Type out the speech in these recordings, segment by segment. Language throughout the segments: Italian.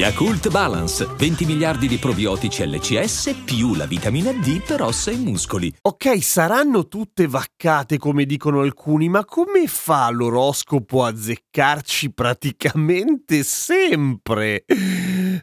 Yakult Balance, 20 miliardi di probiotici LCS più la vitamina D per ossa e muscoli. Ok, saranno tutte vaccate come dicono alcuni, ma come fa l'oroscopo a zeccarci praticamente sempre?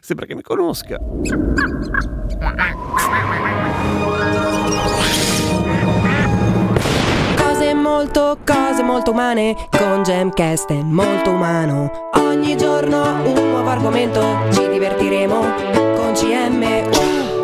Sembra che mi conosca. Molto, cose molto umane Con Gemcast è molto umano. Ogni giorno un nuovo argomento Ci divertiremo con CMU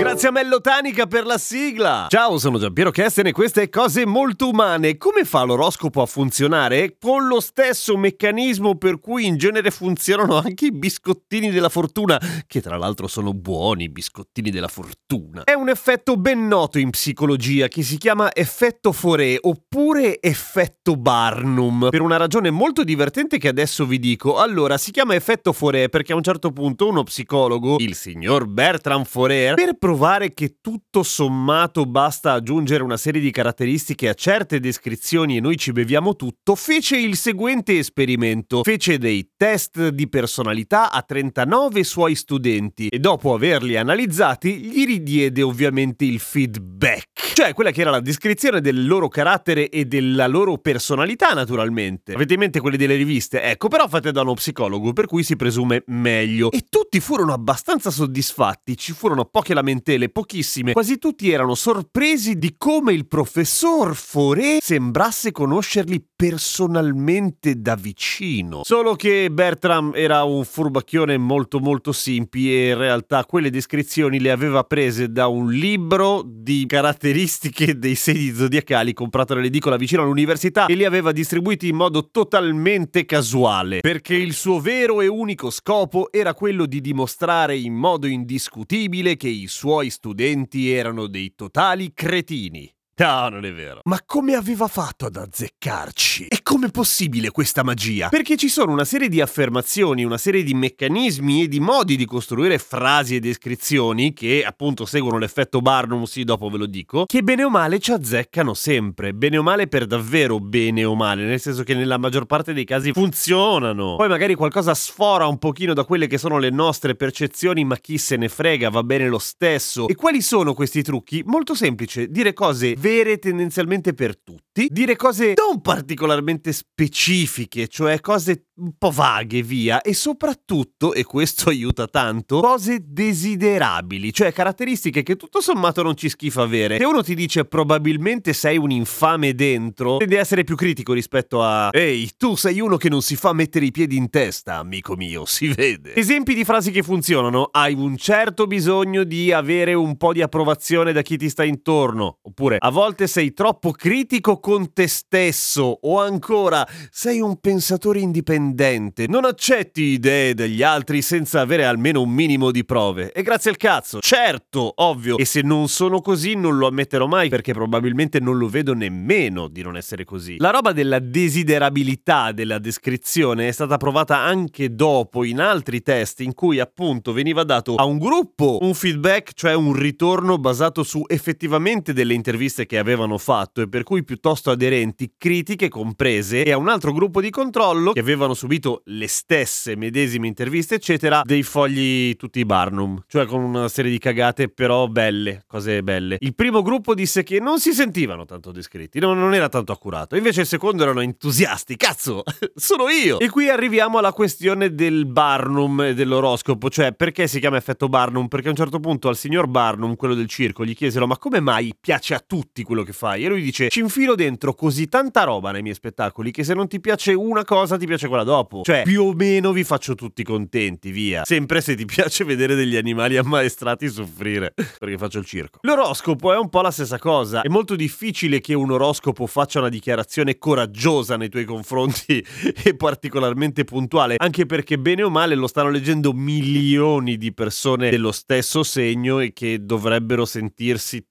Grazie a Mello Tanica per la sigla. Ciao, sono Giampiero Kesten e queste cose molto umane. Come fa l'oroscopo a funzionare? Con lo stesso meccanismo per cui in genere funzionano anche i biscottini della fortuna, che tra l'altro sono buoni biscottini della fortuna. È un effetto ben noto in psicologia che si chiama effetto Fourier oppure effetto Barnum, per una ragione molto divertente che adesso vi dico. Allora, si chiama effetto Fourier perché a un certo punto uno psicologo, il signor Bertrand Fourier, per provare che tutto sommato basta aggiungere una serie di caratteristiche a certe descrizioni e noi ci beviamo tutto, fece il seguente esperimento. Fece dei test di personalità a 39 suoi studenti e dopo averli analizzati gli ridiede ovviamente il feedback, cioè quella che era la descrizione del loro carattere e della loro personalità naturalmente. Avete in mente quelle delle riviste? Ecco, però fate da uno psicologo, per cui si presume meglio. E tutti furono abbastanza soddisfatti, ci furono poche lamentele, pochissime. Quasi tutti erano sorpresi di come il professor Fauré sembrasse conoscerli personalmente da vicino. Solo che Bertram era un furbacchione molto molto simpi e in realtà quelle descrizioni le aveva prese da un libro di caratteristiche dei segni zodiacali comprato nell'edicola vicino all'università e li aveva distribuiti in modo totalmente casuale, perché il suo vero e unico scopo era quello di dimostrare in modo indiscutibile che i suoi studenti erano dei totali cretini. No, non è vero. Ma come aveva fatto ad azzeccarci? E com'è possibile questa magia? Perché ci sono una serie di affermazioni, una serie di meccanismi e di modi di costruire frasi e descrizioni che appunto seguono l'effetto Barnum, sì, dopo ve lo dico, che bene o male ci azzeccano sempre. Bene o male per davvero bene o male, nel senso che nella maggior parte dei casi funzionano. Poi magari qualcosa sfora un pochino da quelle che sono le nostre percezioni, ma chi se ne frega, va bene lo stesso. E quali sono questi trucchi? Molto semplice, dire cose vere tendenzialmente per tutti, dire cose non particolarmente specifiche, cioè cose un po' vaghe, via, e soprattutto, e questo aiuta tanto, cose desiderabili, cioè caratteristiche che tutto sommato non ci schifa avere. Se uno ti dice probabilmente sei un infame dentro, tende a essere più critico rispetto a ehi, tu sei uno che non si fa mettere i piedi in testa, amico mio, si vede. Esempi di frasi che funzionano, hai un certo bisogno di avere un po' di approvazione da chi ti sta intorno, oppure a volte sei troppo critico con te stesso, o ancora sei un pensatore indipendente, non accetti idee degli altri senza avere almeno un minimo di prove. E grazie al cazzo, certo, ovvio. E se non sono così non lo ammetterò mai perché probabilmente non lo vedo nemmeno di non essere così. La roba della desiderabilità della descrizione è stata provata anche dopo in altri test in cui appunto veniva dato a un gruppo un feedback, cioè un ritorno basato su effettivamente delle interviste che avevano fatto e per cui piuttosto aderenti, critiche comprese, e a un altro gruppo di controllo che avevano subito le stesse medesime interviste, eccetera, dei fogli tutti Barnum, cioè con una serie di cagate però belle, cose belle. Il primo gruppo disse che non si sentivano tanto descritti, non, non era tanto accurato, invece il secondo erano entusiasti, cazzo, sono io! E qui arriviamo alla questione del Barnum e dell'oroscopo, cioè perché si chiama effetto Barnum? Perché a un certo punto al signor Barnum, quello del circo, gli chiesero ma come mai piace a tutti quello che fai? E lui dice ci infilo dentro così tanta roba nei miei spettacoli che se non ti piace una cosa ti piace quella dopo. Cioè più o meno vi faccio tutti contenti, via. Sempre se ti piace vedere degli animali ammaestrati soffrire, perché faccio il circo. L'oroscopo è un po' la stessa cosa. È molto difficile che un oroscopo faccia una dichiarazione coraggiosa nei tuoi confronti e particolarmente puntuale, anche perché bene o male lo stanno leggendo milioni di persone dello stesso segno e che dovrebbero sentirsi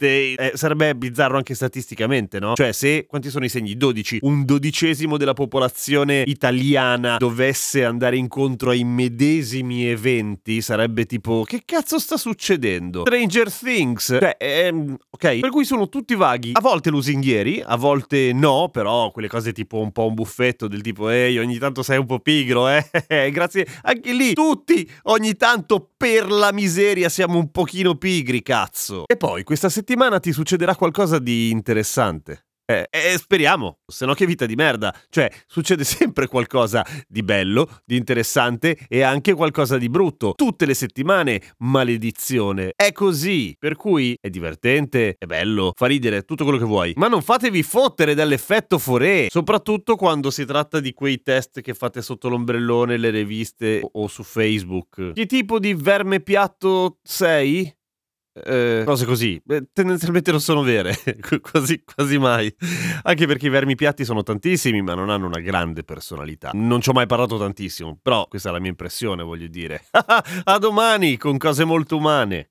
tutti esiste, eh, sarebbe bizzarro anche statisticamente, no? Cioè, se quanti sono i segni? 12. Un dodicesimo della popolazione italiana dovesse andare incontro ai medesimi eventi, sarebbe tipo, che cazzo sta succedendo? Stranger Things. Cioè, ehm, ok, per cui sono tutti vaghi. A volte lusinghieri, a volte no, però quelle cose tipo un po' un buffetto del tipo, ehi, ogni tanto sei un po' pigro, eh? Grazie. Anche lì, tutti ogni tanto per la miseria siamo un pochino pigri, cazzo. E poi questa settimana ti succederà qualcosa di interessante. Eh, eh, speriamo, se no che vita di merda. Cioè, succede sempre qualcosa di bello, di interessante e anche qualcosa di brutto. Tutte le settimane, maledizione. È così. Per cui è divertente, è bello, fa ridere, tutto quello che vuoi. Ma non fatevi fottere dall'effetto forè, soprattutto quando si tratta di quei test che fate sotto l'ombrellone, le riviste o, o su Facebook. Che tipo di verme piatto sei? Eh, cose così, eh, tendenzialmente non sono vere, quasi, quasi mai. Anche perché i vermi piatti sono tantissimi, ma non hanno una grande personalità. Non ci ho mai parlato tantissimo, però questa è la mia impressione, voglio dire. A domani con cose molto umane.